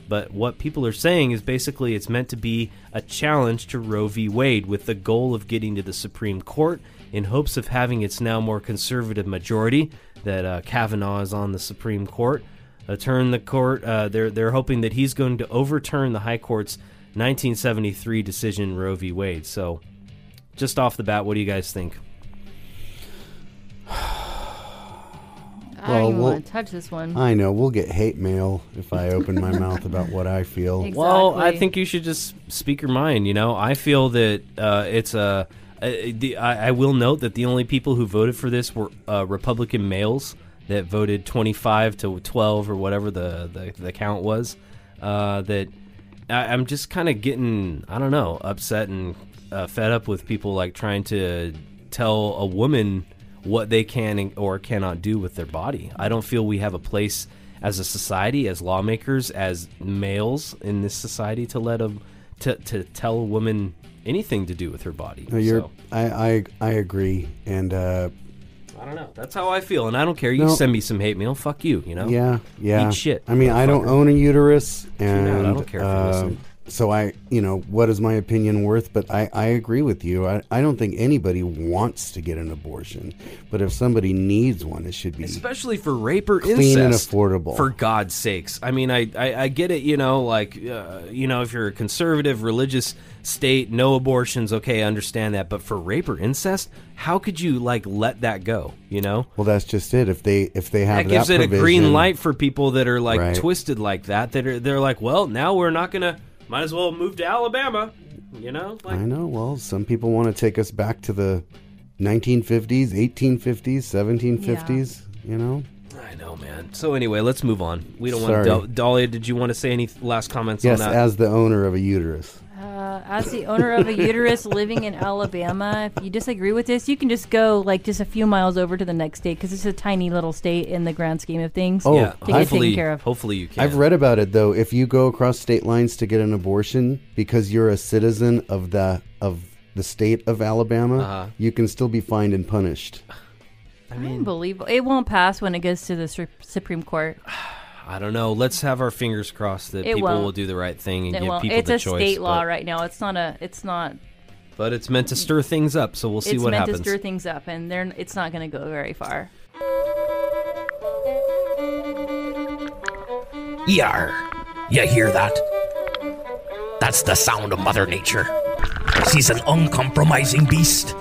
but what people are saying is basically it's meant to be a challenge to Roe v. Wade with the goal of getting to the Supreme Court in hopes of having its now more conservative majority that uh, Kavanaugh is on the Supreme Court. Uh, turn the court. Uh, they're they're hoping that he's going to overturn the High Court's 1973 decision Roe v. Wade. So, just off the bat, what do you guys think? I Well, don't even we'll- want to touch this one. I know we'll get hate mail if I open my mouth about what I feel. Exactly. Well, I think you should just speak your mind. You know, I feel that uh, it's a. Uh, the, I, I will note that the only people who voted for this were uh, Republican males that voted 25 to 12 or whatever the, the, the count was. Uh, that I, I'm just kind of getting, I don't know, upset and uh, fed up with people like trying to tell a woman what they can or cannot do with their body. I don't feel we have a place as a society, as lawmakers, as males in this society to let a to, to tell a woman anything to do with her body. No, you're, So, I, I I agree, and uh, I don't know. That's how I feel, and I don't care. You No. send me some hate mail. Fuck you. You know. yeah, yeah. Eat shit. I mean, I don't own a uterus, and I don't care if you uh, listen. So I, you know, what is my opinion worth? But I, I agree with you. I, I don't think anybody wants to get an abortion, but if somebody needs one, it should be especially for rape or Clean incest. and affordable. For God's sakes, I mean, I I, I get it. You know, like uh, you know, if you're a conservative religious state, no abortions. Okay, I understand that. But for rape or incest, how could you like let that go? You know, Well, that's just it. If they if they have that gives it a green light for people that are like Right. twisted like that. That are they're like, well, now we're not gonna. Might as well move to Alabama. You know, like I know. Well, some people want to take us back to the 1950s, 1850s, 1750s. You know. I know, man. So anyway, let's move on. We don't Sorry. want to. Dahlia, did you want to say any last comments Yes, on that? as the owner of a uterus. Uh, as the owner of a uterus living in Alabama, if you disagree with this, you can just go like just a few miles over to the next state because it's a tiny little state in the grand scheme of things. Oh, yeah, to get hopefully, taken care of. hopefully you can. I've read about it though. If you go across state lines to get an abortion because you're a citizen of the of the state of Alabama, Uh-huh. you can still be fined and punished. I mean, Unbelievable. It won't pass when it goes to the Su- Supreme Court. I don't know. Let's have our fingers crossed that It people won't. will do the right thing and It give won't. people It's the a choice. state law but, right now. It's not a. It's not. but it's meant to stir things up, so we'll see it's what meant happens. to stir things up, and they're. It's not going to go very far. Yar. You hear that? That's the sound of Mother Nature. She's an uncompromising beast,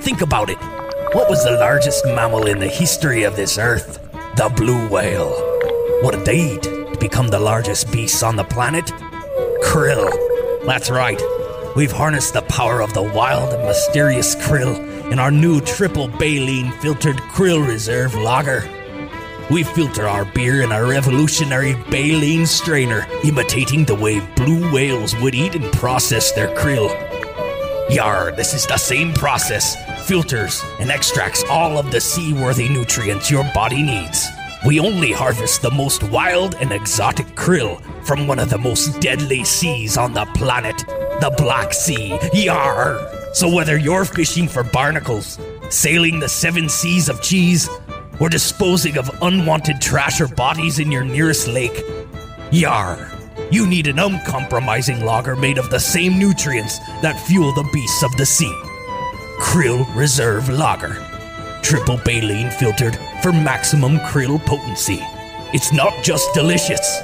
Think about it. What was the largest mammal in the history of this earth? The blue whale. What they eat to become the largest beasts on the planet? Krill. That's right. We've harnessed the power of the wild and mysterious krill in our new triple baleen filtered krill reserve lager. We filter our beer in a revolutionary baleen strainer, imitating the way blue whales would eat and process their krill. Yar, this is the same process, filters and extracts all of the seaworthy nutrients your body needs. We only harvest the most wild and exotic krill from one of the most deadly seas on the planet, the Black Sea. Yar! So whether you're fishing for barnacles, sailing the seven seas of cheese, or disposing of unwanted trash or bodies in your nearest lake, Yar! You need an uncompromising lager made of the same nutrients that fuel the beasts of the sea. Krill Reserve Lager. Triple baleen filtered for maximum krill potency. It's not just delicious,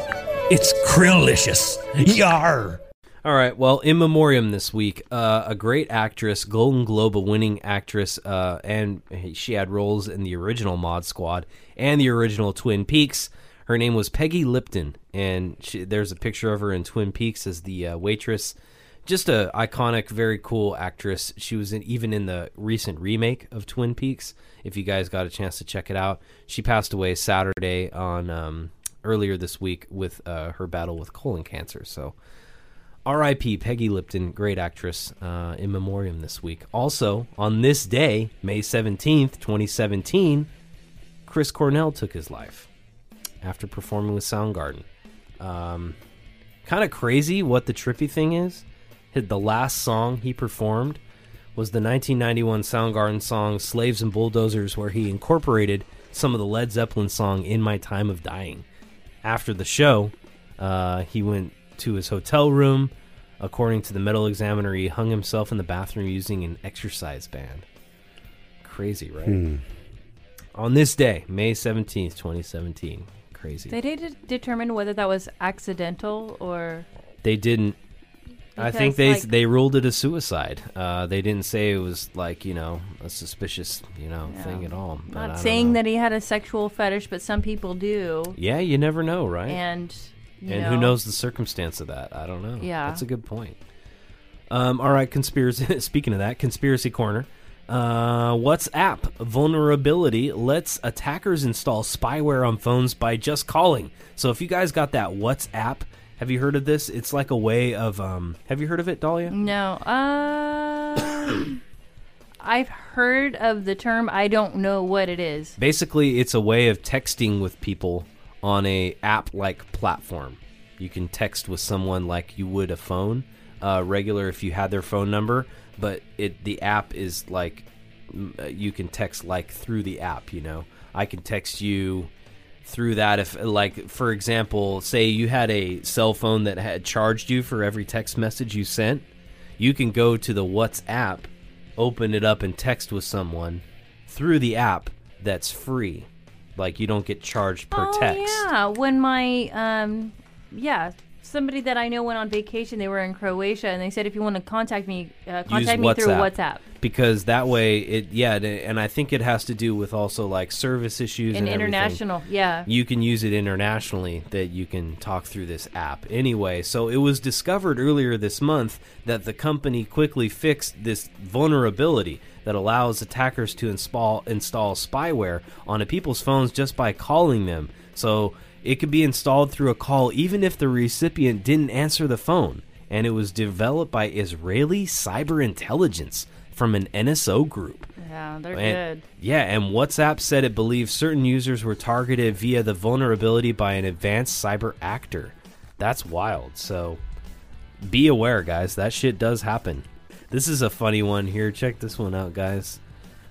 it's krillicious. Yar! All right. Well, in memoriam this week, uh, a great actress, Golden Globe winning actress, uh, and she had roles in the original Mod Squad and the original Twin Peaks. Her name was Peggy Lipton, and she, there's a picture of her in Twin Peaks as the uh, waitress. Just a iconic, very cool actress. She was in, even in the recent remake of Twin Peaks. If you guys got a chance to check it out, she passed away Saturday on um, earlier this week with uh, her battle with colon cancer. So. R.I.P. Peggy Lipton, great actress, uh, in memoriam this week. Also, on this day, May 17th, 2017, Chris Cornell took his life after performing with Soundgarden. Um, kind of crazy what the trippy thing is. Hit The last song he performed was the 1991 Soundgarden song Slaves and Bulldozers, where he incorporated some of the Led Zeppelin song In My Time of Dying. After the show, uh, he went to his hotel room. According to the Metal Examiner, he hung himself in the bathroom using an exercise band. Crazy, right? On this day, May 17th, 2017. Crazy. They didn't determine whether that was accidental or They didn't. I think they like- they ruled it a suicide. Uh, they didn't say it was like you know a suspicious you know thing at all. but not saying know. that he had a sexual fetish, but some people do. Yeah, you never know, right? And you and know, who knows the circumstance of that? I don't know. Yeah. that's a good point. Um, all right, conspiracy. Speaking of that, conspiracy corner. Uh, WhatsApp vulnerability lets attackers install spyware on phones by just calling. So if you guys got that WhatsApp, have you heard of this? It's like a way of. Um, have you heard of it, Dahlia? No. Uh, I've heard of the term. I don't know what it is. Basically, it's a way of texting with people on a app-like platform. You can text with someone like you would a phone, uh, regular if you had their phone number, but it the app is like uh, you can text like through the app. You know, I can text you through that if like for example say you had a cell phone that had charged you for every text message you sent you can go to the whatsapp open it up and text with someone through the app that's free like you don't get charged per oh text yeah, when my um, yeah, somebody that I know went on vacation. They were in Croatia, and they said if you want to contact me, uh, contact me through WhatsApp. Because that way it yeah and i think it has to do with also like service issues And and, everything. international, yeah. you can use it internationally that you can talk through this app anyway so it was discovered earlier this month that the company quickly fixed this vulnerability that allows attackers to install install spyware onto people's phones just by calling them so it could be installed through a call even if the recipient didn't answer the phone and it was developed by Israeli cyber intelligence from an NSO group Yeah, they're and- good. Yeah, and WhatsApp said it believes certain users were targeted via the vulnerability by an advanced cyber actor. That's wild. So be aware, guys. That shit does happen. This is a funny one here. Check this one out, guys.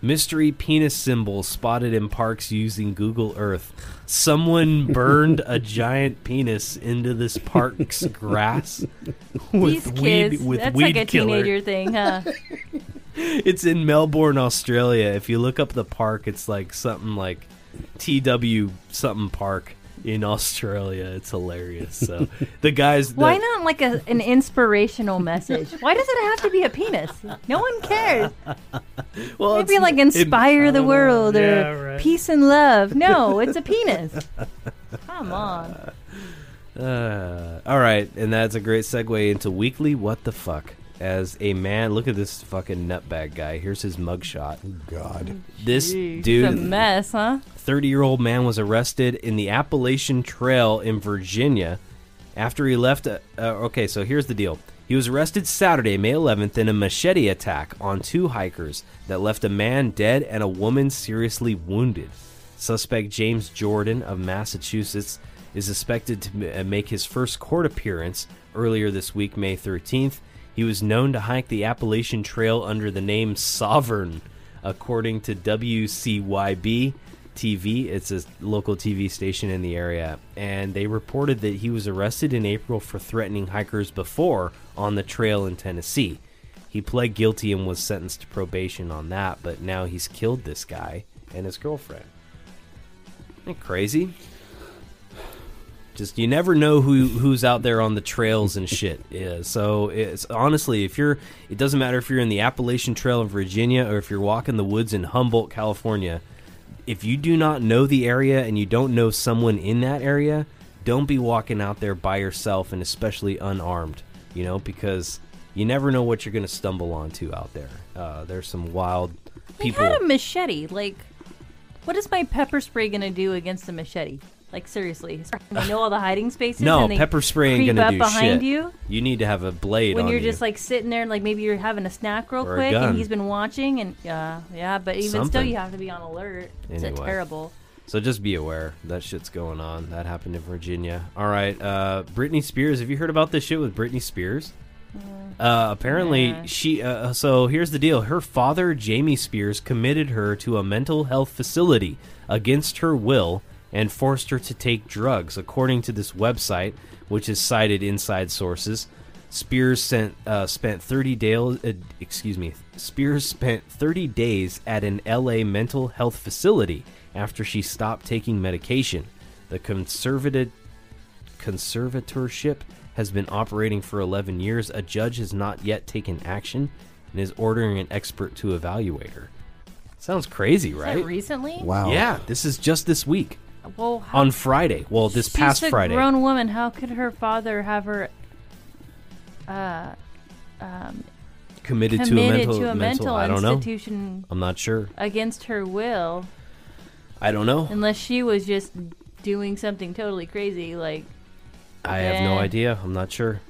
Mystery penis symbol spotted in parks using Google Earth. Someone burned a giant penis into this park's grass with These weed with that's weed like a killer. teenager thing, huh? It's in Melbourne, Australia. If you look up the park, it's like something like TW something park. in Australia. It's hilarious. So the guys, the, Why not like a, an inspirational message? Why does it have to be a penis? No one cares. Well, Maybe it's- like it- inspire the world or Yeah, right. peace and love. No, it's a penis. Come on. Uh, all right, and that's a great segue into weekly. What the fuck? As a man, look at this fucking nutbag guy. Here's his mugshot. God. This Jeez, It's a dude, mess, huh? 30 year old man was arrested in the Appalachian Trail in Virginia after he left. A, uh, okay, so here's the deal. He was arrested Saturday, May 11th, in a machete attack on two hikers that left a man dead and a woman seriously wounded. Suspect James Jordan of Massachusetts is expected to uh, make his first court appearance earlier this week, May 13th. He was known to hike the Appalachian Trail under the name Sovereign, according to WCYB TV. It's a local TV station in the area. And they reported that he was arrested in April for threatening hikers before on the trail in Tennessee. He pled guilty and was sentenced to probation on that, but now he's killed this guy and his girlfriend. Isn't crazy? Just you never know who who's out there on the trails and shit. Yeah, so it's honestly, if you're, it doesn't matter if you're in the Appalachian Trail in Virginia or if you're walking the woods in Humboldt, California. If you do not know the area and you don't know someone in that area, don't be walking out there by yourself and especially unarmed. You know, because you never know what you're going to stumble onto out there. Uh, there's some wild He people. had a machete. Like, what is my pepper spray gonna do against a machete? Like seriously, you know all the hiding spaces. no, and they pepper spray ain't creep gonna up do behind shit. you You need to have a blade when on you're you. just like sitting there, and like maybe you're having a snack real Or a quick, gun. and he's been watching, and yeah, yeah. But even still, Something. you have to be on alert. It's Anyway. terrible. So just be aware that shit's going on. That happened in Virginia. All right, uh, Britney Spears. Have you heard about this shit with Britney Spears? Uh, apparently, she. Uh, so here's the deal: her father, Jamie Spears, committed her to a mental health facility against her will and forced her to take drugs, according to this website, which is cited inside sources. Spears sent, uh, spent 30 days. Uh, excuse me. Spears spent 30 days at an LA mental health facility after she stopped taking medication. The conservative conservatorship has been operating for 11 years. A judge has not yet taken action and is ordering an expert to evaluate her. Sounds crazy, Is that right? recently? Wow. Yeah, this is just this week Well, how, on Friday. Well, this she's past a Friday. grown woman. How could her father have her uh, um, committed, committed to a mental, to a mental I don't know. institution I'm not sure. against her will, I don't know. unless she was just doing something totally crazy, like I have no idea. I'm not sure.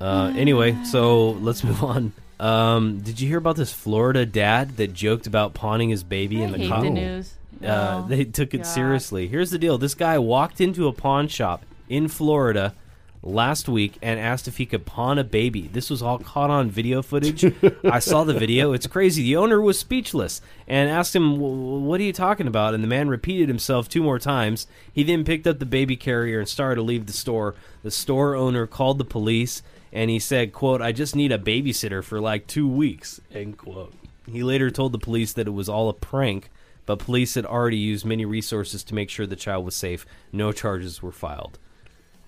Uh, anyway, so let's move on. Um, did you hear about this Florida dad that joked about pawning his baby I in the hate car? the news. Uh, No. they took it God. seriously. Here's the deal: this guy walked into a pawn shop in Florida last week and asked if he could pawn a baby. This was all caught on video footage. I saw the video. It's crazy. The owner was speechless and asked him, "What are you talking about?" And the man repeated himself two more times. He then picked up the baby carrier and started to leave the store. The store owner called the police and he said, "quote I just need a babysitter for like two weeks." End quote. He later told the police that it was all a prank, but police had already used many resources to make sure the child was safe. No charges were filed.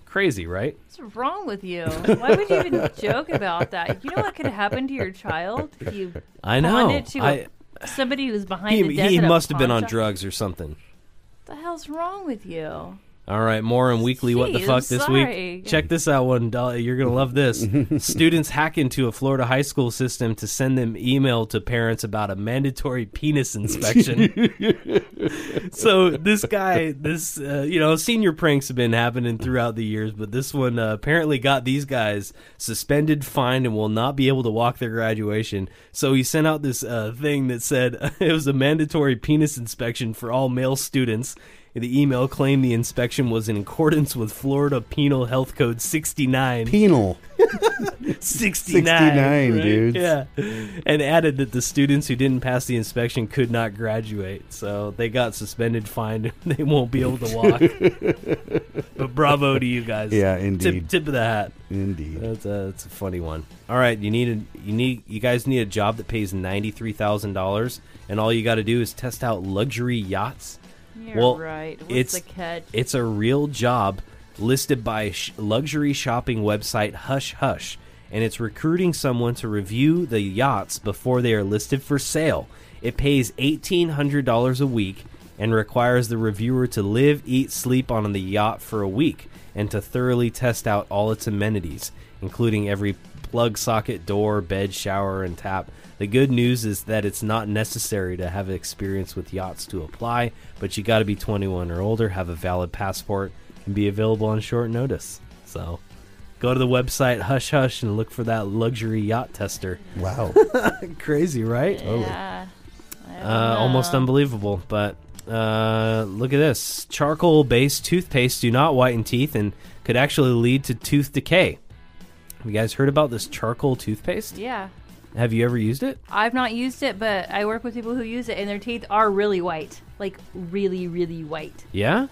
Crazy, right? What's wrong with you? Why would you even joke about that? You know what could happen to your child if you I know. it to I, a, somebody who's behind he the desk he must have been on shop? drugs or something. What the hell's wrong with you? All right, more on weekly. what the fuck I'm this sorry. week? Check this out, one. Dolly. You're gonna love this. Students hack into a Florida high school system to send them email to parents about a mandatory penis inspection. so this guy, this uh, you know, senior pranks have been happening throughout the years, but this one uh, apparently got these guys suspended, fined, and will not be able to walk their graduation. So he sent out this uh, thing that said it was a mandatory penis inspection for all male students. The email claimed the inspection was in accordance with Florida Penal Health Code 69. Penal. 69, 69, right? dudes. Yeah. And added that the students who didn't pass the inspection could not graduate. So they got suspended, fined, and they won't be able to walk. but bravo to you guys. Yeah, Tip, indeed. tip of the hat. Indeed. That's a, that's a funny one. All right, you need a you need you guys need a job that pays ninety three thousand dollars, and all you got to do is test out luxury yachts. You're well, right. What's it's the catch? it's a real job listed by sh- luxury shopping website Hush Hush, and it's recruiting someone to review the yachts before they are listed for sale. It pays eighteen hundred dollars a week and requires the reviewer to live, eat, sleep on the yacht for a week and to thoroughly test out all its amenities, including every plug socket, door, bed, shower, and tap. The good news is that it's not necessary to have experience with yachts to apply, but you got to be 21 or older, have a valid passport, and be available on short notice. So, go to the website Hush Hush and look for that luxury yacht tester. Wow. Crazy, right? yeah. I don't Uh, almost unbelievable. But uh, look at this: charcoal-based toothpaste do not whiten teeth and could actually lead to tooth decay. Have you guys heard about this charcoal toothpaste? Yeah. Have you ever used it? I've not used it, but I work with people who use it, and their teeth are really white. Like, really, really white. Yeah.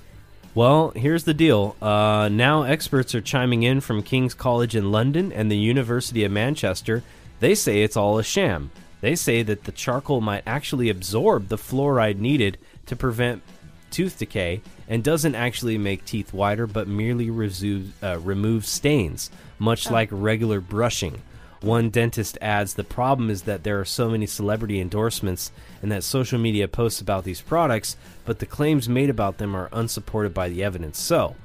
Well, here's the deal. Uh, now experts are chiming in from King's College in London and the University of Manchester. They say it's all a sham. They say that the charcoal might actually absorb the fluoride needed to prevent tooth decay and doesn't actually make teeth whiter, but merely resu- uh, removes stains, much like regular brushing. One dentist adds the problem is that there are so many celebrity endorsements and that social media posts about these products, but the claims made about them are unsupported by the evidence. So,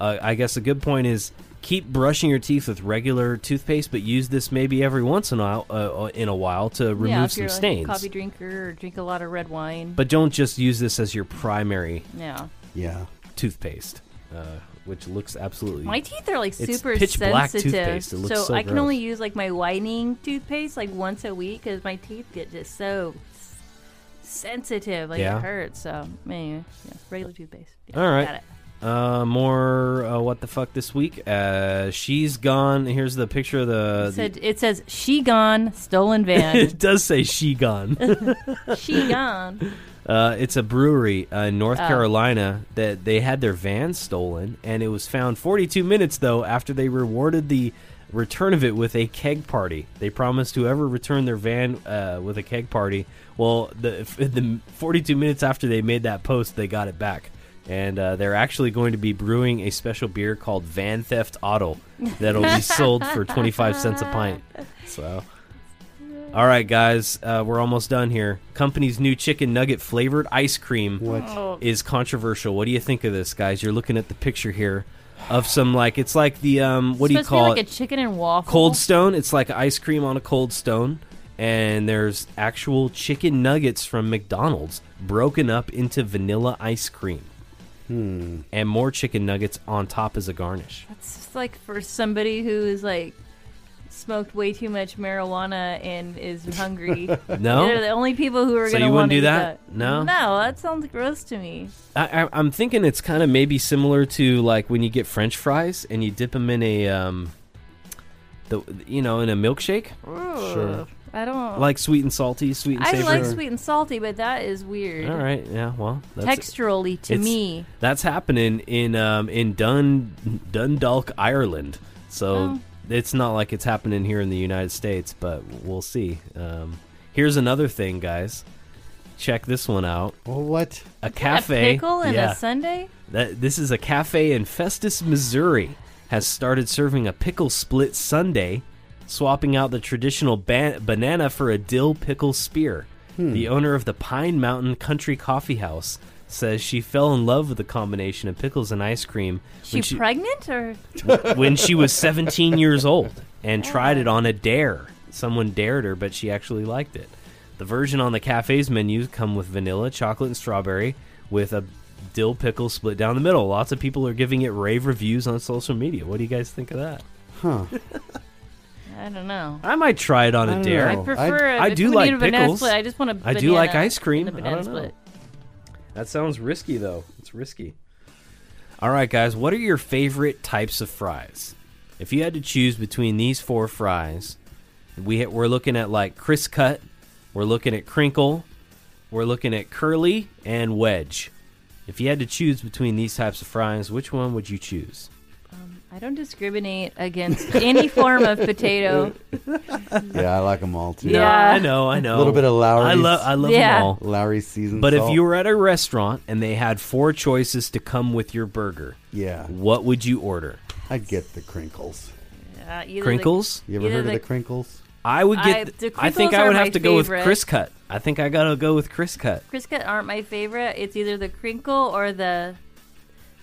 uh, I guess a good point is keep brushing your teeth with regular toothpaste, but use this maybe every once in a while, uh, in a while to remove yeah, if some you're stains. a coffee drinker or drink a lot of red wine. But don't just use this as your primary yeah. Yeah. toothpaste, uh, which looks absolutely. My teeth are like It's super pitch black sensitive, toothpaste. It looks so I can gross. only use like my whitening toothpaste like once a week because my teeth get just so s- sensitive, like Yeah. it hurts. So anyway, yeah, regular toothpaste. Yeah, All right. got it. Uh, more uh, what the fuck this week? Uh, she's gone. Here's the picture of the. It, said, it says she gone, stolen van. it does say she gone. she gone. Uh, it's a brewery uh, in North Oh. Carolina that they had their van stolen, and it was found 42 minutes though after they rewarded the return of it with a keg party. They promised whoever returned their van uh, with a keg party. Well, the the 42 minutes after they made that post, they got it back. And uh, they're actually going to be brewing a special beer called Van Theft Auto that'll be sold for 25 cents a pint. So, all right, guys, uh, we're almost done here. Company's new chicken nugget flavored ice cream What? is controversial. What do you think of this, guys? You're looking at the picture here of some like it's like the um what do you Supposed to be call like it? a chicken and waffle. Cold Stone. It's like ice cream on a cold stone, and there's actual chicken nuggets from McDonald's broken up into vanilla ice cream, Hmm. and more chicken nuggets on top as a garnish. It's just like for somebody who is like smoked way too much marijuana and is hungry. No? They're the only people who are So going to you want wouldn't to do eat that? No? No, that sounds gross to me. I, I, I'm thinking it's kind of maybe similar to like when you get French fries and you dip them in a um, the you know in a milkshake, Sure. I don't like sweet and salty, sweet and I savory. like sweet and salty, but that is weird. All right, yeah, well, that's Texturally to me. That's happening in um, in Dun Dundalk, Ireland. So Oh. It's not like it's happening here in the United States, but we'll see. Um, here's another thing, guys. Check this one out. Well, what? A cafe. A pickle and yeah, a sundae? that this is a cafe in Festus, Missouri, has started serving a pickle split sundae, swapping out the traditional ba- banana for a dill pickle spear. The owner of the Pine Mountain Country Coffee House says she fell in love with the combination of pickles and ice cream She, pregnant or when she was 17 years old and oh. tried it on a dare. Someone dared her, but she actually liked it. The version on the cafe's menu come with vanilla, chocolate, and strawberry with a dill pickle split down the middle. Lots of people are giving it rave reviews on social media. What do you guys think of that? Huh. I don't know. I might try it on I a don't dare. I prefer. I do like need banana pickles. Split, I just want a I banana do like ice cream. and a I banana don't know. split. That sounds risky, though. It's risky. All right, guys. What are your favorite types of fries? If you had to choose between these four fries, we we're looking at like crisp cut, we're looking at crinkle, we're looking at curly and wedge. If you had to choose between these types of fries, which one would you choose? I don't discriminate against any form of potato. Yeah, I like them all too. Yeah. I know, I know. A little bit of Lawry's. I love, I love Yeah. them all. Lawry's seasoned But if salt. you were at a restaurant and they had four choices to come with your burger, yeah, what would you order? I'd get the crinkles. Uh, either the- Crinkles? You ever Either heard the- of the crinkles? I would I- get. the I think crinkles I are would my have to go with favorite. Criss Cut. I think I gotta go with Criss Cut. Crisscut aren't my favorite. It's either the crinkle or the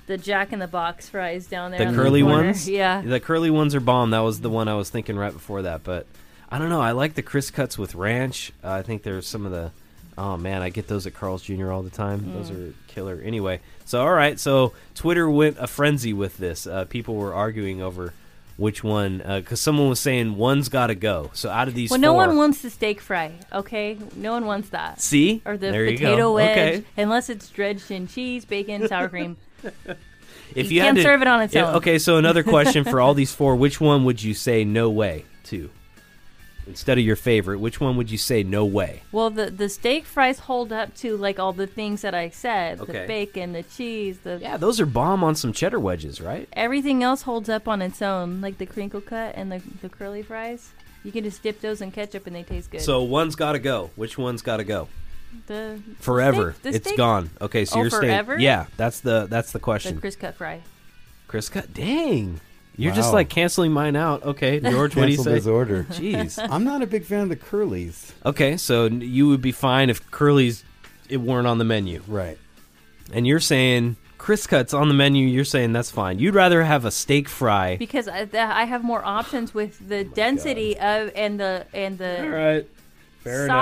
the Jack in the Box fries down there. The curly corner. ones. Yeah. the curly ones are bomb. That was the one I was thinking right before that. But I don't know. I like the Criss Cuts with ranch. Uh, I think there's some of the. Oh man, I get those at Carl's Jr. all the time. Those Mm. are killer. Anyway, so all right, so Twitter went a frenzy with this. Uh, people were arguing over which one because someone was saying one's got to go. So out of these, Well, no four- one wants the steak fry. Okay, no one wants that. See, Or the there potato go. wedge, Okay, unless it's dredged in cheese, bacon, sour cream. if You had can't to- serve it on its own. Okay, so another question for all these four: Which one would you say no way to? Instead of your favorite, which one would you say no way? Well, the the steak fries hold up to like all the things that I said: Okay. the bacon, the cheese, the Yeah, those are bomb on some cheddar wedges, right? everything else holds up on its own, like the crinkle cut and the the curly fries. You can just dip those in ketchup and they taste good. So one's got to go. Which one's got to go? The Forever. steak- the it's steak- gone. Okay, so Oh, you're forever? staying. Yeah, that's the that's the The question. Criss cut fry. Criss cut. Dang, you're just like canceling mine out. Okay, George, what do you say? his order. Jeez. I'm not a big fan of the curlies. Okay, so you would be fine if curlies it weren't on the menu, Right. and you're saying Criss cuts on the menu. You're saying that's fine. You'd rather have a steak fry. because I, th- I have more options with the oh density of and the and the All right. Fair enough.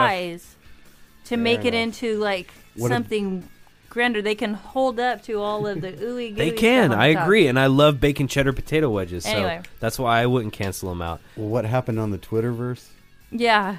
Size to make it into like What a- something grander. They can hold up to all of the ooey gooey. They can. stuff on I top. agree, and I love bacon cheddar potato wedges. So that's why I wouldn't cancel them out. Well, what happened on the Twitterverse? Yeah,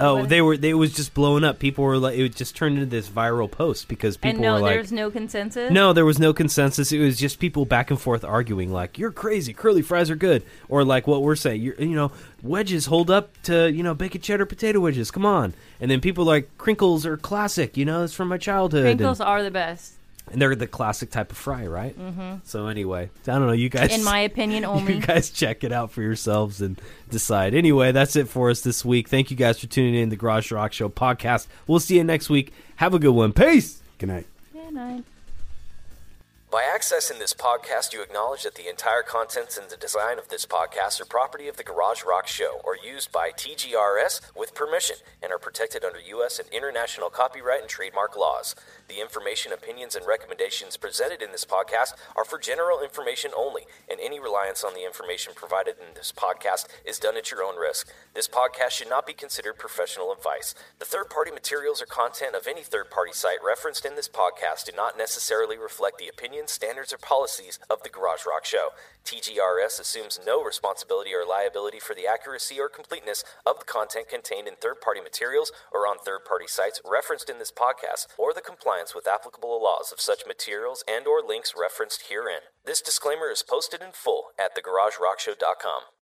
Oh, they were. They it was just blowing up. People were like, it was just turned into this viral post because people and no, were like, there's no consensus. no, there was no consensus. It was just people back and forth arguing, like, "You're crazy. Curly fries are good," or like what we're saying, you're, you know, wedges hold up to you know bacon cheddar potato wedges. Come on, and then people like crinkles are classic. You know, it's from my childhood. and- crinkles are the best, and they're the classic type of fry, right? Mm-hmm. So anyway, I don't know. You guys, in my opinion. Only you guys check it out for yourselves and decide. Anyway, that's it for us this week. Thank you guys for tuning in to the Garage Rock Show podcast. We'll see you next week. Have a good one. Peace. Good night. Good night. By accessing this podcast, you acknowledge that the entire contents and the design of this podcast are property of the Garage Rock Show or used by TGRS with permission and are protected under U.S. and international copyright and trademark laws. The information, opinions, and recommendations presented in this podcast are for general information only, and any reliance on the information provided in this podcast is done at your own risk. This podcast should not be considered professional advice. The third party materials or content of any third party site referenced in this podcast do not necessarily reflect the opinions, standards, or policies of the Garage Rock Show. TGRS assumes no responsibility or liability for the accuracy or completeness of the content contained in third party materials or on third party sites referenced in this podcast or the compliance with applicable laws of such materials and or links referenced herein. This disclaimer is posted in full at thegaragerockshow.com.